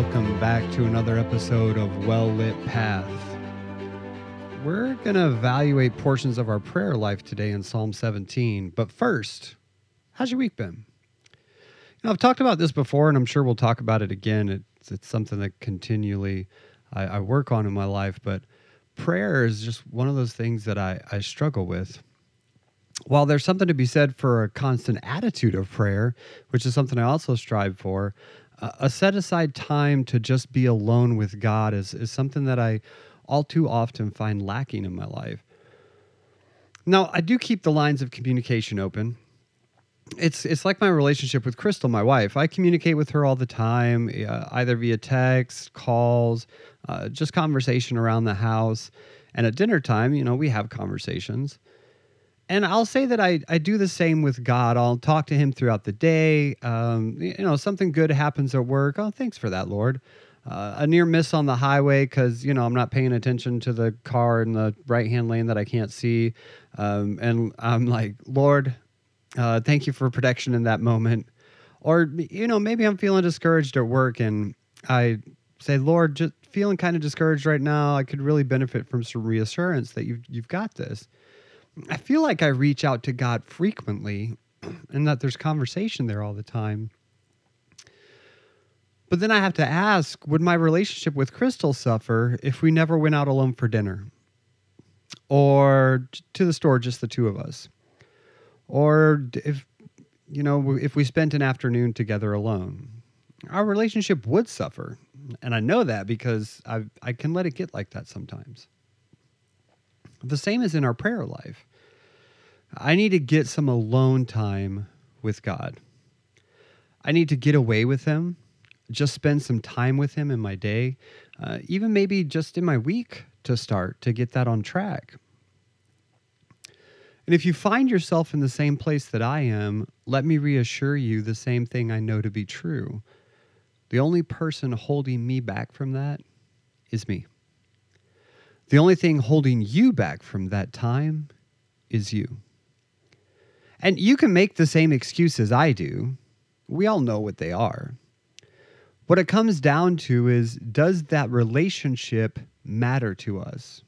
Welcome back to another episode of Well Lit Path. We're going to evaluate portions of our prayer life today in Psalm 17. But first, how's your week been? You know, I've talked about this before, and I'm sure we'll talk about it again. It's, it's something that continually I, I work on in my life, but prayer is just one of those things that I, I struggle with while there's something to be said for a constant attitude of prayer, which is something I also strive for, a set aside time to just be alone with God is, is something that I all too often find lacking in my life. Now, I do keep the lines of communication open. It's it's like my relationship with Crystal, my wife. I communicate with her all the time, uh, either via text, calls, uh, just conversation around the house, and at dinner time, you know, we have conversations and I'll say that I, I do the same with God. I'll talk to him throughout the day. Um, you know, something good happens at work. Oh, thanks for that, Lord. Uh, a near miss on the highway because, you know, I'm not paying attention to the car in the right hand lane that I can't see. Um, and I'm like, Lord, uh, thank you for protection in that moment. Or, you know, maybe I'm feeling discouraged at work and I say, Lord, just feeling kind of discouraged right now. I could really benefit from some reassurance that you've, you've got this. I feel like I reach out to God frequently and that there's conversation there all the time. But then I have to ask would my relationship with Crystal suffer if we never went out alone for dinner? Or to the store, just the two of us? Or if, you know, if we spent an afternoon together alone? Our relationship would suffer. And I know that because I, I can let it get like that sometimes. The same is in our prayer life. I need to get some alone time with God. I need to get away with Him, just spend some time with Him in my day, uh, even maybe just in my week to start to get that on track. And if you find yourself in the same place that I am, let me reassure you the same thing I know to be true. The only person holding me back from that is me. The only thing holding you back from that time is you. And you can make the same excuses I do. We all know what they are. What it comes down to is does that relationship matter to us?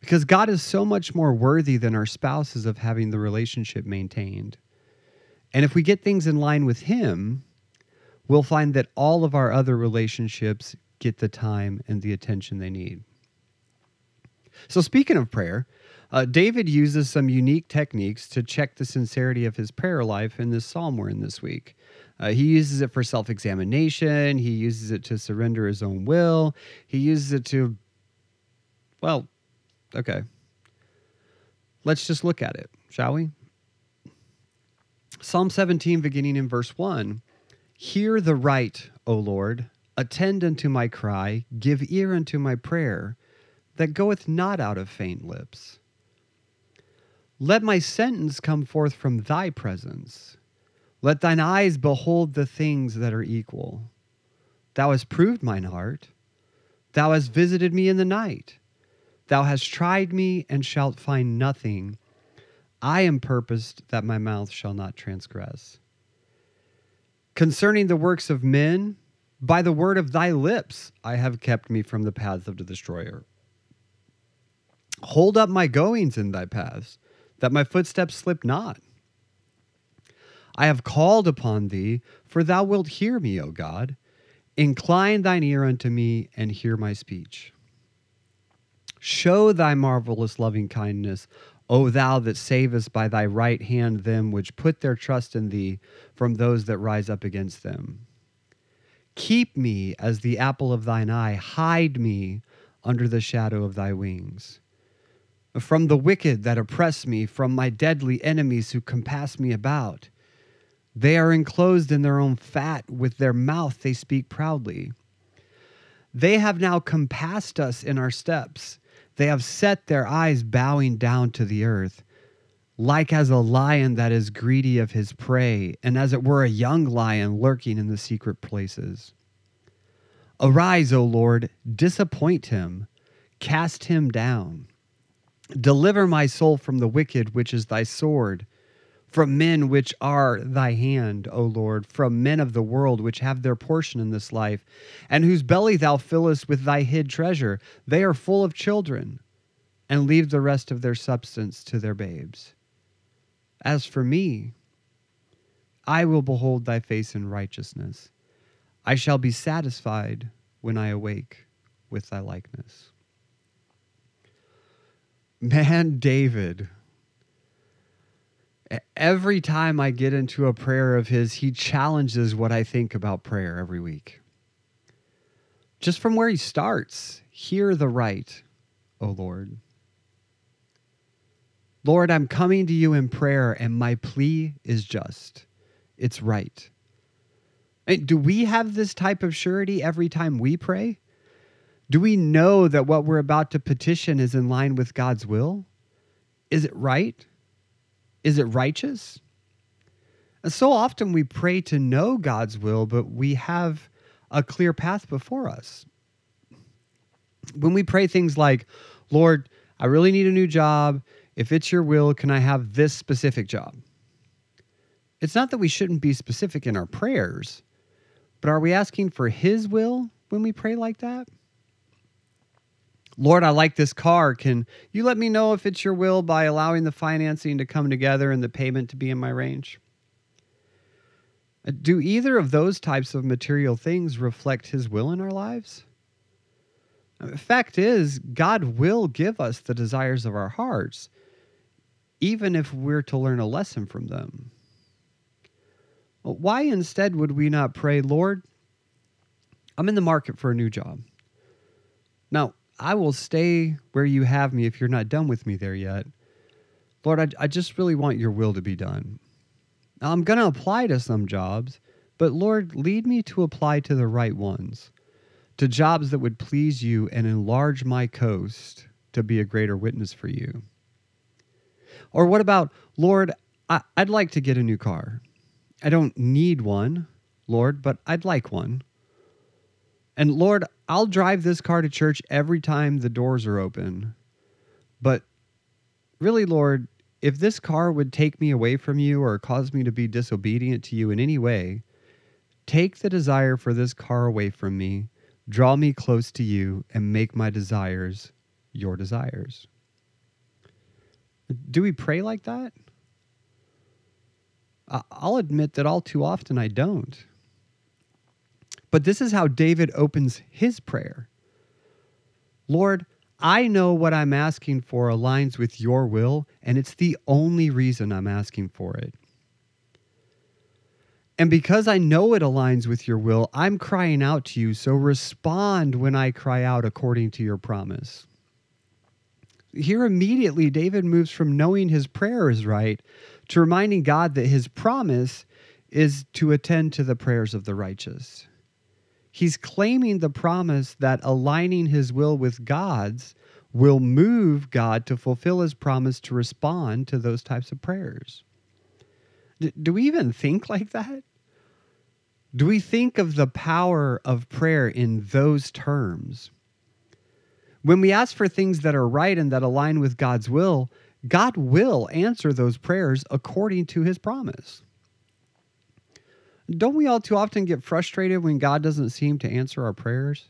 Because God is so much more worthy than our spouses of having the relationship maintained. And if we get things in line with Him, we'll find that all of our other relationships get the time and the attention they need. So, speaking of prayer, uh, David uses some unique techniques to check the sincerity of his prayer life in this psalm we're in this week. Uh, he uses it for self examination, he uses it to surrender his own will, he uses it to, well, okay. Let's just look at it, shall we? Psalm 17, beginning in verse 1 Hear the right, O Lord, attend unto my cry, give ear unto my prayer, that goeth not out of faint lips. Let my sentence come forth from thy presence. Let thine eyes behold the things that are equal. Thou hast proved mine heart. Thou hast visited me in the night. Thou hast tried me and shalt find nothing. I am purposed that my mouth shall not transgress. Concerning the works of men, by the word of thy lips I have kept me from the paths of the destroyer. Hold up my goings in thy paths that my footsteps slip not. I have called upon thee, for thou wilt hear me, O God. Incline thine ear unto me and hear my speech. Show thy marvelous loving kindness, O thou that savest by thy right hand them which put their trust in thee from those that rise up against them. Keep me as the apple of thine eye, hide me under the shadow of thy wings from the wicked that oppress me, from my deadly enemies who compass me about. They are enclosed in their own fat, with their mouth they speak proudly. They have now compassed us in our steps. They have set their eyes bowing down to the earth, like as a lion that is greedy of his prey, and as it were a young lion lurking in the secret places. Arise, O Lord, disappoint him, cast him down. Deliver my soul from the wicked, which is thy sword. from men which are thy hand, O Lord, from men of the world which have their portion in this life, and whose belly thou fillest with thy hid treasure. They are full of children, and leave the rest of their substance to their babes. As for me, I will behold thy face in righteousness. I shall be satisfied when I awake with thy likeness. Man, David every time I get into a prayer of his, he challenges what I think about prayer every week. Just from where he starts, hear the right, O Lord. Lord, I'm coming to you in prayer, and my plea is just. It's right. Do we have this type of surety every time we pray? Do we know that what we're about to petition is in line with God's will? Is it right? Is it righteous? And so often we pray to know God's will, but we have a clear path before us. When we pray things like, Lord, I really need a new job. If it's your will, can I have this specific job? It's not that we shouldn't be specific in our prayers, but are we asking for His will when we pray like that? Lord, I like this car. Can you let me know if it's your will by allowing the financing to come together and the payment to be in my range? Uh, do either of those types of material things reflect His will in our lives? The uh, fact is, God will give us the desires of our hearts, even if we're to learn a lesson from them. Why instead would we not pray, Lord, I'm in the market for a new job? Now, I will stay where you have me if you're not done with me there yet. Lord, I, I just really want your will to be done. I'm going to apply to some jobs, but Lord, lead me to apply to the right ones, to jobs that would please you and enlarge my coast to be a greater witness for you. Or what about, Lord, I, I'd like to get a new car. I don't need one, Lord, but I'd like one. And Lord, I'll drive this car to church every time the doors are open. But really, Lord, if this car would take me away from you or cause me to be disobedient to you in any way, take the desire for this car away from me, draw me close to you, and make my desires your desires. Do we pray like that? I'll admit that all too often I don't. But this is how David opens his prayer Lord, I know what I'm asking for aligns with your will, and it's the only reason I'm asking for it. And because I know it aligns with your will, I'm crying out to you, so respond when I cry out according to your promise. Here immediately, David moves from knowing his prayer is right to reminding God that his promise is to attend to the prayers of the righteous. He's claiming the promise that aligning his will with God's will move God to fulfill his promise to respond to those types of prayers. D- do we even think like that? Do we think of the power of prayer in those terms? When we ask for things that are right and that align with God's will, God will answer those prayers according to his promise. Don't we all too often get frustrated when God doesn't seem to answer our prayers?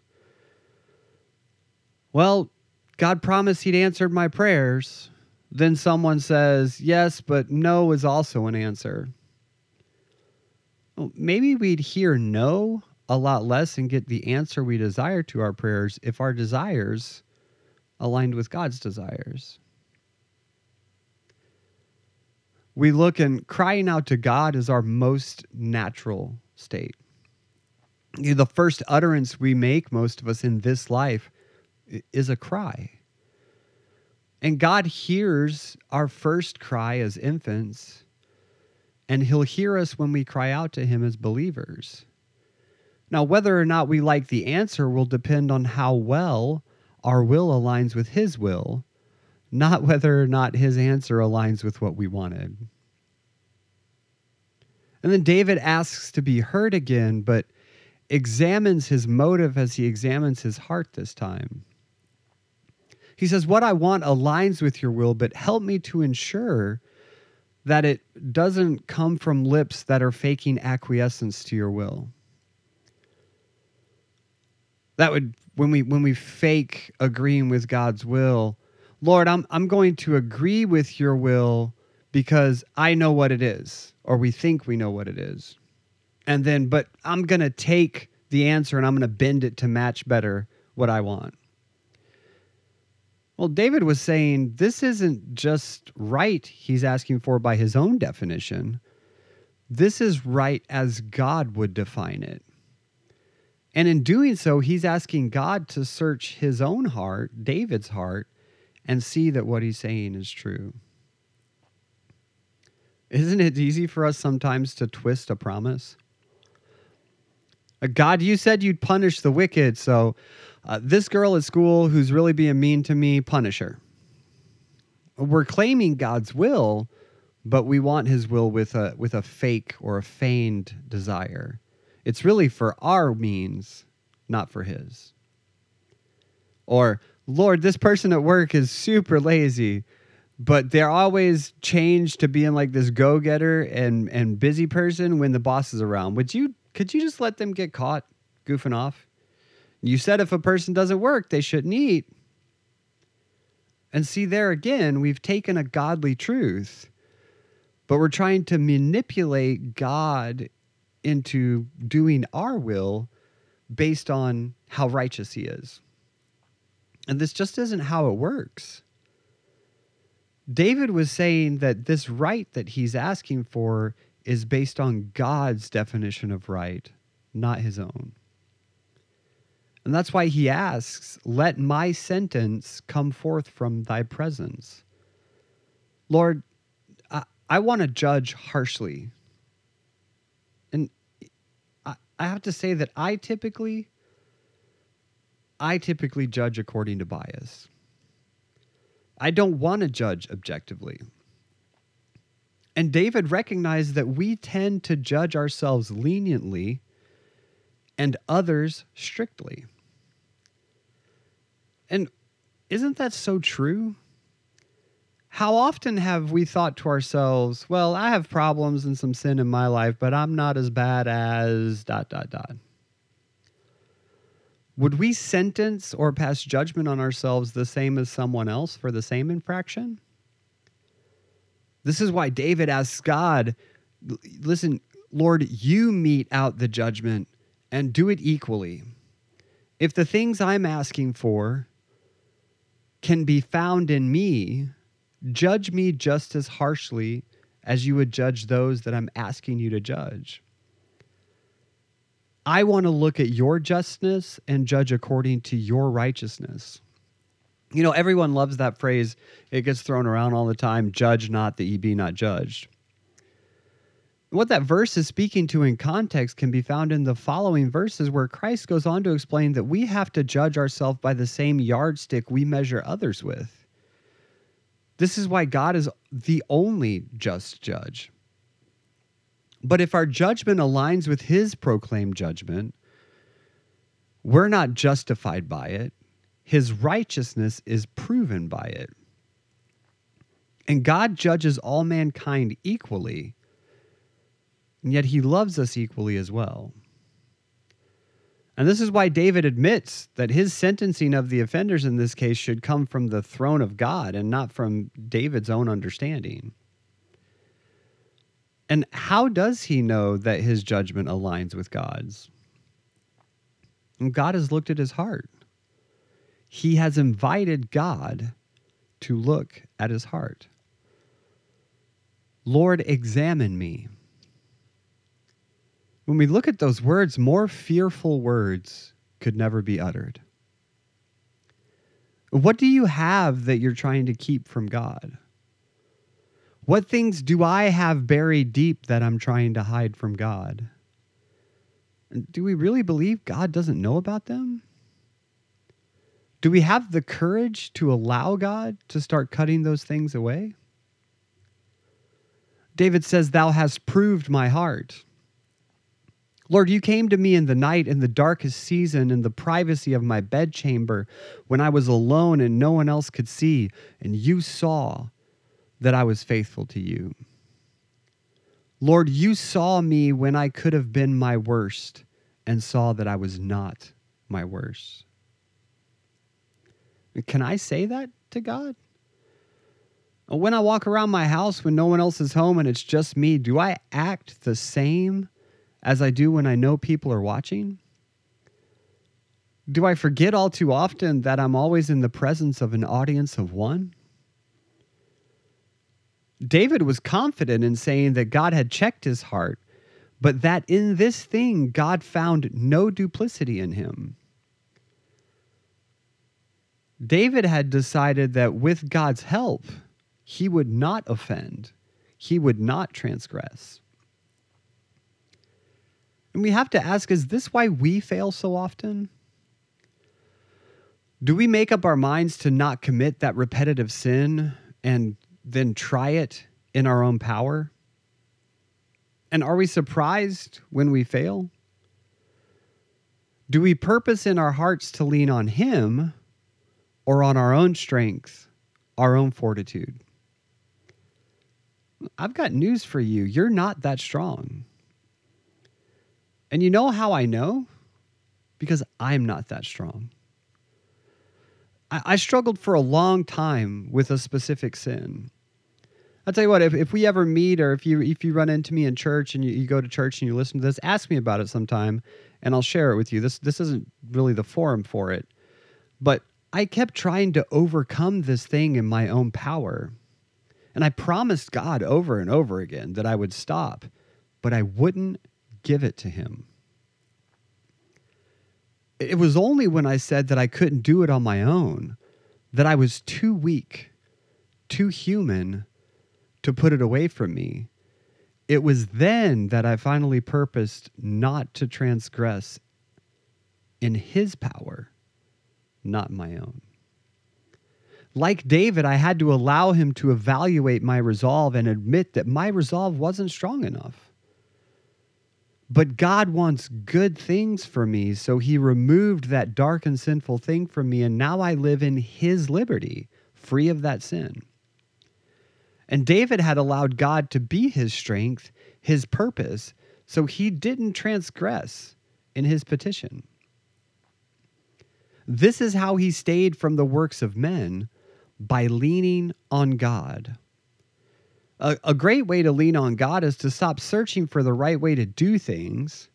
Well, God promised He'd answered my prayers. Then someone says, yes, but no is also an answer. Well, maybe we'd hear no a lot less and get the answer we desire to our prayers if our desires aligned with God's desires. We look and crying out to God is our most natural state. The first utterance we make, most of us in this life, is a cry. And God hears our first cry as infants, and He'll hear us when we cry out to Him as believers. Now, whether or not we like the answer will depend on how well our will aligns with His will not whether or not his answer aligns with what we wanted. And then David asks to be heard again, but examines his motive as he examines his heart this time. He says, What I want aligns with your will, but help me to ensure that it doesn't come from lips that are faking acquiescence to your will. That would when we when we fake agreeing with God's will, Lord, I'm I'm going to agree with your will because I know what it is or we think we know what it is. And then but I'm going to take the answer and I'm going to bend it to match better what I want. Well, David was saying this isn't just right, he's asking for by his own definition. This is right as God would define it. And in doing so, he's asking God to search his own heart, David's heart, and see that what he's saying is true. Isn't it easy for us sometimes to twist a promise? Uh, God, you said you'd punish the wicked, so uh, this girl at school who's really being mean to me, punish her. We're claiming God's will, but we want his will with a with a fake or a feigned desire. It's really for our means, not for his. Or, Lord, this person at work is super lazy, but they're always changed to being like this go-getter and and busy person when the boss is around. Would you could you just let them get caught goofing off? You said if a person doesn't work, they shouldn't eat. And see, there again, we've taken a godly truth, but we're trying to manipulate God into doing our will based on how righteous he is. And this just isn't how it works. David was saying that this right that he's asking for is based on God's definition of right, not his own. And that's why he asks, Let my sentence come forth from thy presence. Lord, I, I want to judge harshly. And I, I have to say that I typically I typically judge according to bias. I don't want to judge objectively. And David recognized that we tend to judge ourselves leniently and others strictly. And isn't that so true? How often have we thought to ourselves, well, I have problems and some sin in my life, but I'm not as bad as dot, dot, dot? Would we sentence or pass judgment on ourselves the same as someone else for the same infraction? This is why David asks God, listen, Lord, you mete out the judgment and do it equally. If the things I'm asking for can be found in me, judge me just as harshly as you would judge those that I'm asking you to judge. I want to look at your justness and judge according to your righteousness. You know, everyone loves that phrase. It gets thrown around all the time judge not that ye be not judged what that verse is speaking to in context can be found in the following verses where Christ goes on to explain that we have to judge ourselves by the same yardstick we measure others with. This is why God is the only just judge. But if our judgment aligns with his proclaimed judgment, we're not justified by it. His righteousness is proven by it. And God judges all mankind equally and yet he loves us equally as well. And this is why David admits that his sentencing of the offenders in this case should come from the throne of God and not from David's own understanding. And how does he know that his judgment aligns with God's? And God has looked at his heart. He has invited God to look at his heart. Lord, examine me when we look at those words, more fearful words could never be uttered. What do you have that you're trying to keep from God? What things do I have buried deep that I'm trying to hide from God? Do we really believe God doesn't know about them? Do we have the courage to allow God to start cutting those things away? David says, Thou hast proved my heart. Lord, you came to me in the night, in the darkest season, in the privacy of my bedchamber, when I was alone and no one else could see, and you saw that I was faithful to you. Lord, you saw me when I could have been my worst and saw that I was not my worst. Can I say that to God? When I walk around my house when no one else is home and it's just me, do I act the same as I do when I know people are watching? Do I forget all too often that I'm always in the presence of an audience of one? David was confident in saying that God had checked his heart, but that in this thing God found no duplicity in him. David had decided that with God's help, he would not offend, he would not transgress. And we have to ask is this why we fail so often? Do we make up our minds to not commit that repetitive sin and then try it in our own power? And are we surprised when we fail? Do we purpose in our hearts to lean on Him or on our own strength, our own fortitude? I've got news for you. You're not that strong. And you know how I know? Because I'm not that strong. I, I struggled for a long time with a specific sin. I'll tell you what, if, if we ever meet or if you if you run into me in church and you, you go to church and you listen to this, ask me about it sometime and I'll share it with you. This this isn't really the forum for it. But I kept trying to overcome this thing in my own power. And I promised God over and over again that I would stop, but I wouldn't give it to him. It was only when I said that I couldn't do it on my own, that I was too weak, too human to put it away from me. It was then that I finally purposed not to transgress in his power, not my own. Like David, I had to allow him to evaluate my resolve and admit that my resolve wasn't strong enough. But God wants good things for me, so he removed that dark and sinful thing from me, and now I live in his liberty, free of that sin. And David had allowed God to be his strength, his purpose, so he didn't transgress in his petition. This is how he stayed from the works of men by leaning on God. A, a great way to lean on God is to stop searching for the right way to do things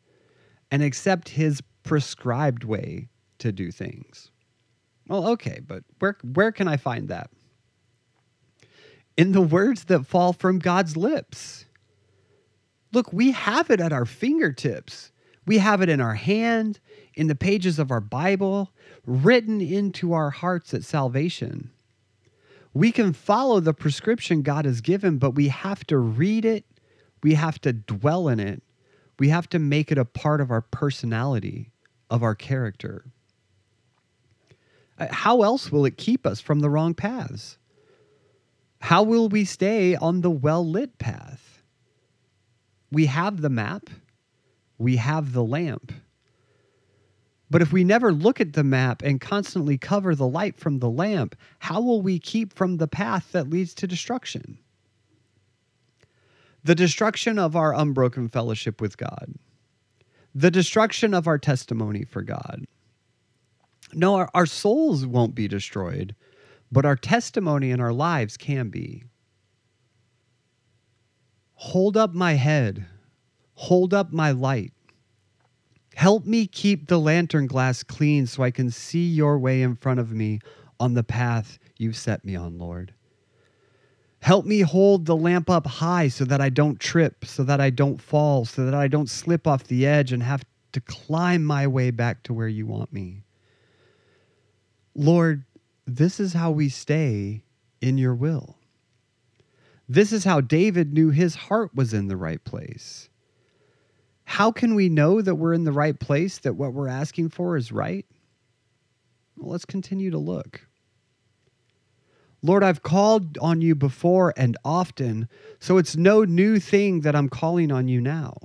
and accept his prescribed way to do things. Well, okay, but where where can I find that? In the words that fall from God's lips. Look, we have it at our fingertips. We have it in our hand, in the pages of our Bible, written into our hearts at salvation. We can follow the prescription God has given, but we have to read it. We have to dwell in it. We have to make it a part of our personality, of our character. Uh, how else will it keep us from the wrong paths? How will we stay on the well lit path? We have the map, we have the lamp. But if we never look at the map and constantly cover the light from the lamp, how will we keep from the path that leads to destruction? The destruction of our unbroken fellowship with God, the destruction of our testimony for God. No, our, our souls won't be destroyed, but our testimony and our lives can be. Hold up my head, hold up my light Help me keep the lantern glass clean so I can see your way in front of me on the path you've set me on, Lord. Help me hold the lamp up high so that I don't trip, so that I don't fall, so that I don't slip off the edge and have to climb my way back to where you want me. Lord, this is how we stay in your will. This is how David knew his heart was in the right place. How can we know that we're in the right place, that what we're asking for is right? Well, let's continue to look. Lord, I've called on you before and often, so it's no new thing that I'm calling on you now.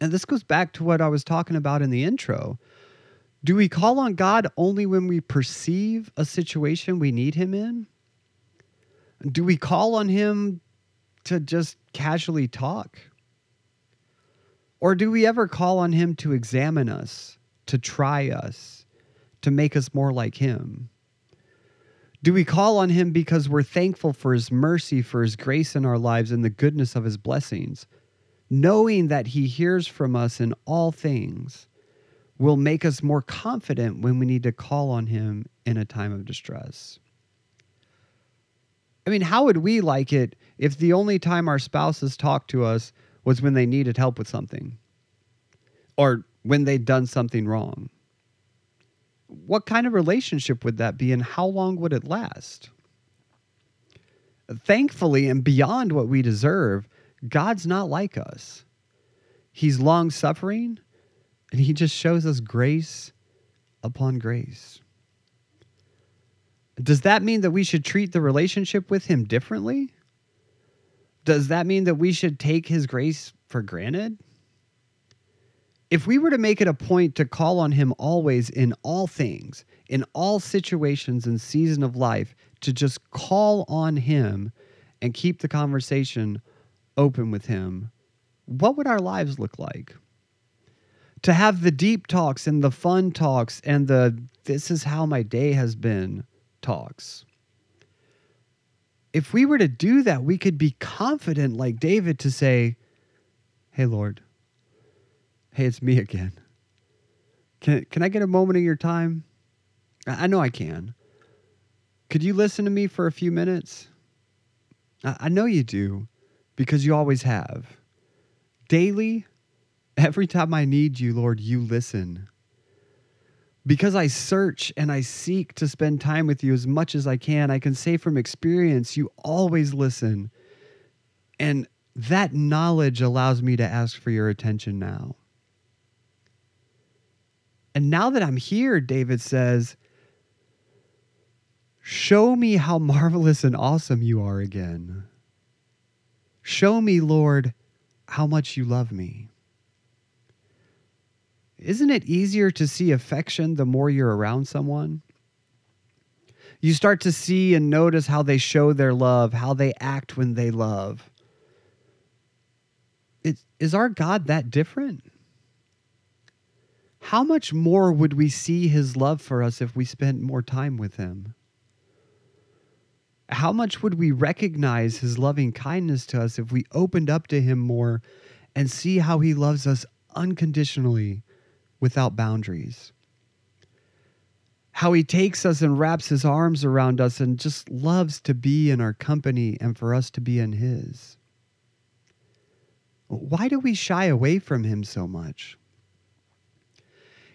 And this goes back to what I was talking about in the intro. Do we call on God only when we perceive a situation we need Him in? Do we call on Him to just casually talk? Or do we ever call on Him to examine us, to try us, to make us more like Him? Do we call on Him because we're thankful for His mercy, for His grace in our lives, and the goodness of His blessings, knowing that He hears from us in all things? Will make us more confident when we need to call on Him in a time of distress. I mean, how would we like it if the only time our spouses talked to us was when they needed help with something or when they'd done something wrong? What kind of relationship would that be and how long would it last? Thankfully, and beyond what we deserve, God's not like us. He's long suffering and He just shows us grace upon grace. Does that mean that we should treat the relationship with Him differently? Does that mean that we should take His grace for granted? If we were to make it a point to call on Him always in all things, in all situations and season of life, to just call on Him and keep the conversation open with Him, what would our lives look like? To have the deep talks and the fun talks and the this is how my day has been talks. If we were to do that, we could be confident, like David, to say, Hey, Lord, hey, it's me again. Can, can I get a moment of your time? I, I know I can. Could you listen to me for a few minutes? I, I know you do because you always have. Daily, every time I need you, Lord, you listen because I search and I seek to spend time with you as much as I can, I can say from experience, you always listen. And that knowledge allows me to ask for your attention now. And now that I'm here, David says, Show me how marvelous and awesome you are again. Show me, Lord, how much you love me. Isn't it easier to see affection the more you're around someone? You start to see and notice how they show their love, how they act when they love. It, is our God that different? How much more would we see his love for us if we spent more time with him? How much would we recognize his loving kindness to us if we opened up to him more and see how he loves us unconditionally without boundaries. How he takes us and wraps his arms around us and just loves to be in our company and for us to be in his. Why do we shy away from him so much?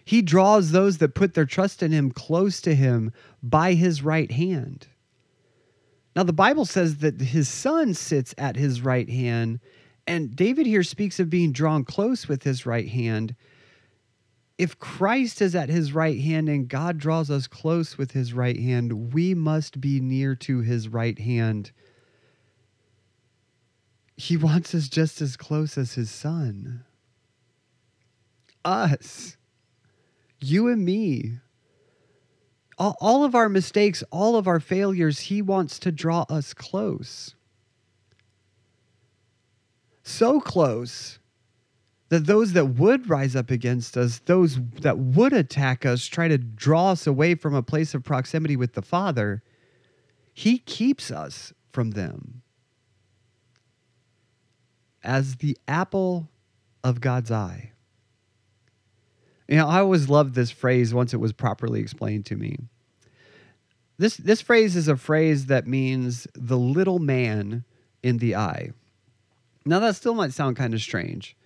He draws those that put their trust in him close to him by his right hand. Now, the Bible says that his son sits at his right hand, and David here speaks of being drawn close with his right hand if Christ is at his right hand and God draws us close with his right hand, we must be near to his right hand. He wants us just as close as his son. Us. You and me. All, all of our mistakes, all of our failures, he wants to draw us close. So close that those that would rise up against us, those that would attack us, try to draw us away from a place of proximity with the Father, He keeps us from them as the apple of God's eye. You know, I always loved this phrase once it was properly explained to me. This, this phrase is a phrase that means the little man in the eye. Now, that still might sound kind of strange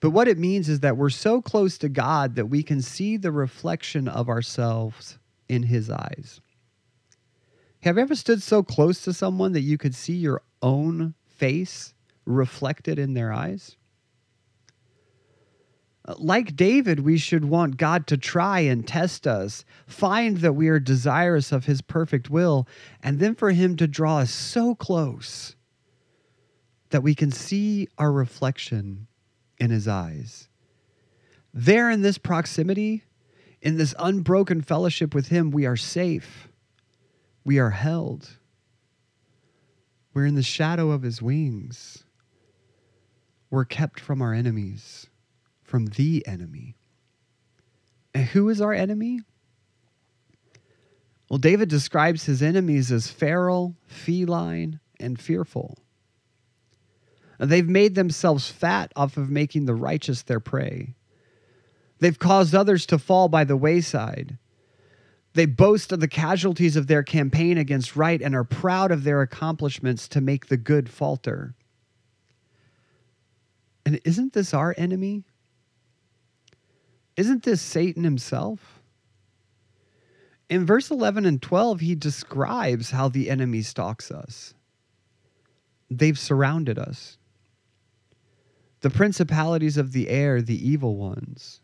but what it means is that we're so close to God that we can see the reflection of ourselves in His eyes. Have you ever stood so close to someone that you could see your own face reflected in their eyes? Like David, we should want God to try and test us, find that we are desirous of His perfect will, and then for Him to draw us so close that we can see our reflection in his eyes. There in this proximity, in this unbroken fellowship with him, we are safe. We are held. We're in the shadow of his wings. We're kept from our enemies, from the enemy. And who is our enemy? Well, David describes his enemies as feral, feline, and fearful. They've made themselves fat off of making the righteous their prey. They've caused others to fall by the wayside. They boast of the casualties of their campaign against right and are proud of their accomplishments to make the good falter. And isn't this our enemy? Isn't this Satan himself? In verse 11 and 12, he describes how the enemy stalks us. They've surrounded us. The principalities of the air, the evil ones,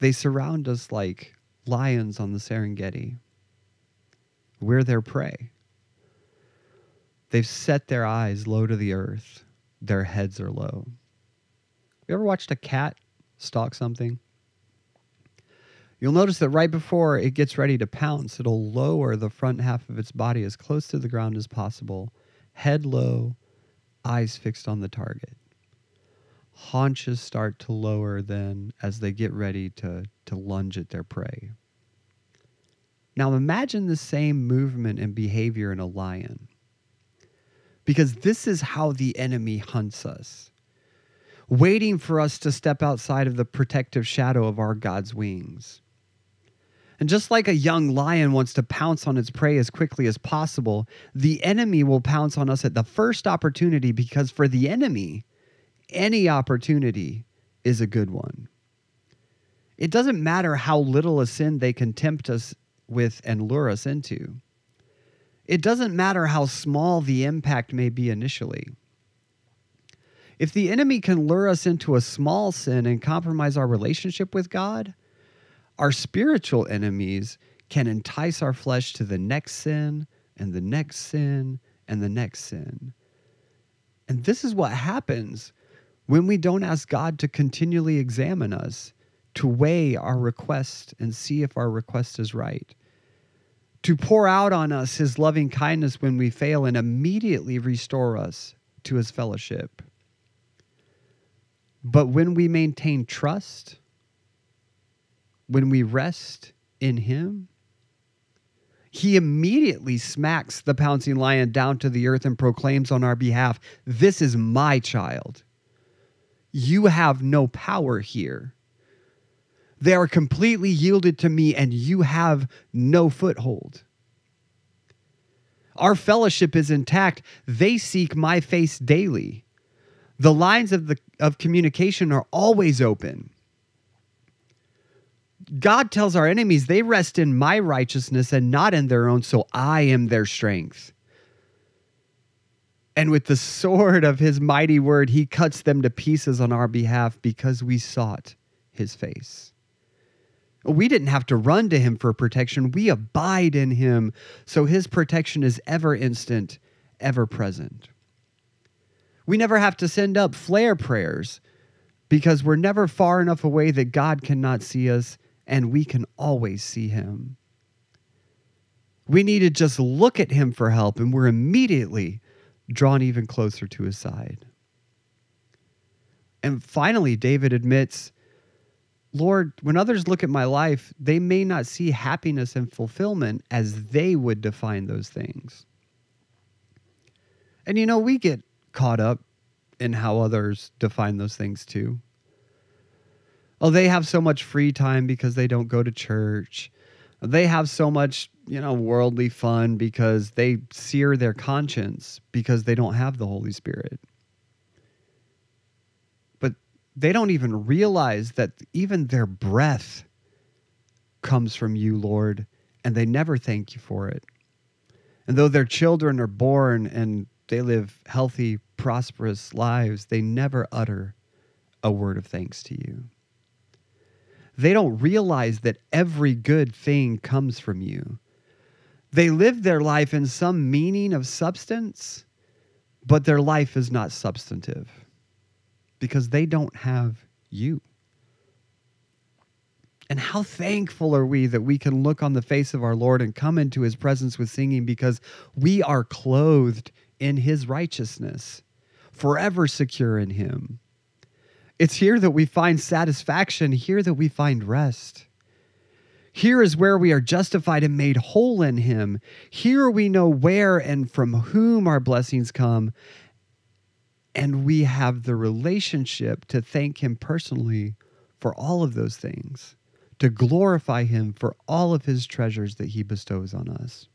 they surround us like lions on the Serengeti. We're their prey. They've set their eyes low to the earth, their heads are low. You ever watched a cat stalk something? You'll notice that right before it gets ready to pounce, it'll lower the front half of its body as close to the ground as possible, head low, eyes fixed on the target. Haunches start to lower then as they get ready to, to lunge at their prey. Now imagine the same movement and behavior in a lion. Because this is how the enemy hunts us, waiting for us to step outside of the protective shadow of our God's wings. And just like a young lion wants to pounce on its prey as quickly as possible, the enemy will pounce on us at the first opportunity because for the enemy, any opportunity is a good one. It doesn't matter how little a sin they can tempt us with and lure us into. It doesn't matter how small the impact may be initially. If the enemy can lure us into a small sin and compromise our relationship with God, our spiritual enemies can entice our flesh to the next sin and the next sin and the next sin. And this is what happens when we don't ask God to continually examine us, to weigh our request and see if our request is right to pour out on us his loving kindness when we fail and immediately restore us to his fellowship. But when we maintain trust, when we rest in him, he immediately smacks the pouncing lion down to the earth and proclaims on our behalf, This is my child. You have no power here. They are completely yielded to me, and you have no foothold. Our fellowship is intact. They seek my face daily. The lines of, the, of communication are always open. God tells our enemies they rest in my righteousness and not in their own, so I am their strength. And with the sword of his mighty word, he cuts them to pieces on our behalf because we sought his face. We didn't have to run to him for protection. We abide in him. So his protection is ever instant, ever present. We never have to send up flare prayers because we're never far enough away that God cannot see us and we can always see him. We need to just look at him for help and we're immediately drawn even closer to his side. And finally, David admits Lord, when others look at my life, they may not see happiness and fulfillment as they would define those things. And you know, we get caught up in how others define those things too. Oh, they have so much free time because they don't go to church. They have so much, you know, worldly fun because they sear their conscience because they don't have the Holy Spirit But they don't even realize that even their breath comes from you, Lord, and they never thank you for it. And though their children are born and they live healthy, prosperous lives, they never utter a word of thanks to you. They don't realize that every good thing comes from you. They live their life in some meaning of substance, but their life is not substantive because they don't have you. And how thankful are we that we can look on the face of our Lord and come into his presence with singing because we are clothed in his righteousness, forever secure in him. It's here that we find satisfaction, here that we find rest. Here is where we are justified and made whole in him. Here we know where and from whom our blessings come. And we have the relationship to thank him personally for all of those things, to glorify him for all of his treasures that he bestows on us.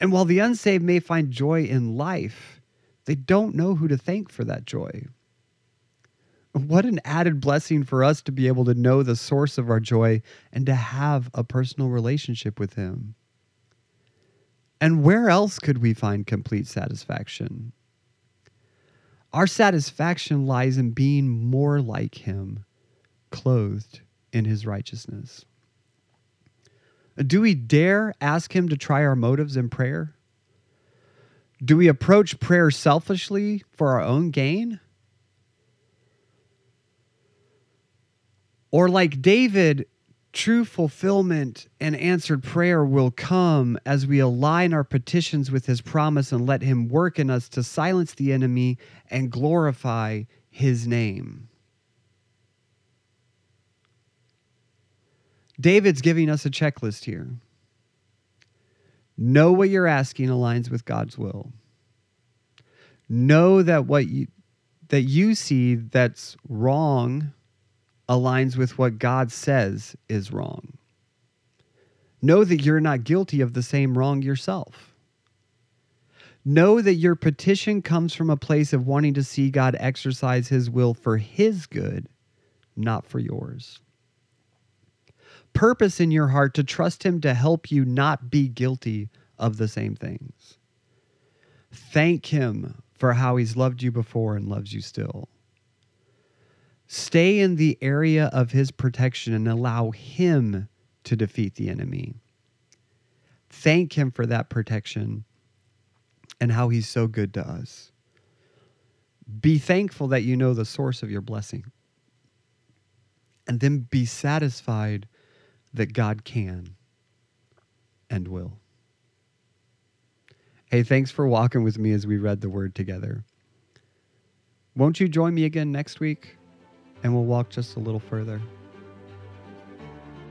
And while the unsaved may find joy in life, they don't know who to thank for that joy. What an added blessing for us to be able to know the source of our joy and to have a personal relationship with Him. And where else could we find complete satisfaction? Our satisfaction lies in being more like Him, clothed in His righteousness. Do we dare ask Him to try our motives in prayer? Do we approach prayer selfishly for our own gain? Or, like David, true fulfillment and answered prayer will come as we align our petitions with His promise and let Him work in us to silence the enemy and glorify His name. David's giving us a checklist here. Know what you're asking aligns with God's will. Know that what you that you see that's wrong aligns with what God says is wrong. Know that you're not guilty of the same wrong yourself. Know that your petition comes from a place of wanting to see God exercise his will for his good, not for yours purpose in your heart to trust Him to help you not be guilty of the same things. Thank Him for how He's loved you before and loves you still. Stay in the area of His protection and allow Him to defeat the enemy. Thank Him for that protection and how He's so good to us. Be thankful that you know the source of your blessing. And then be satisfied that God can and will. Hey, thanks for walking with me as we read the word together. Won't you join me again next week and we'll walk just a little further?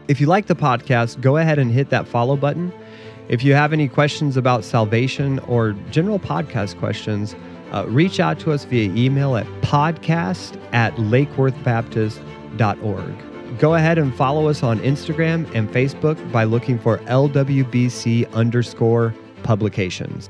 If you like the podcast, go ahead and hit that follow button. If you have any questions about salvation or general podcast questions, uh, reach out to us via email at podcast at lakeworthbaptist.org. Go ahead and follow us on Instagram and Facebook by looking for LWBC underscore publications.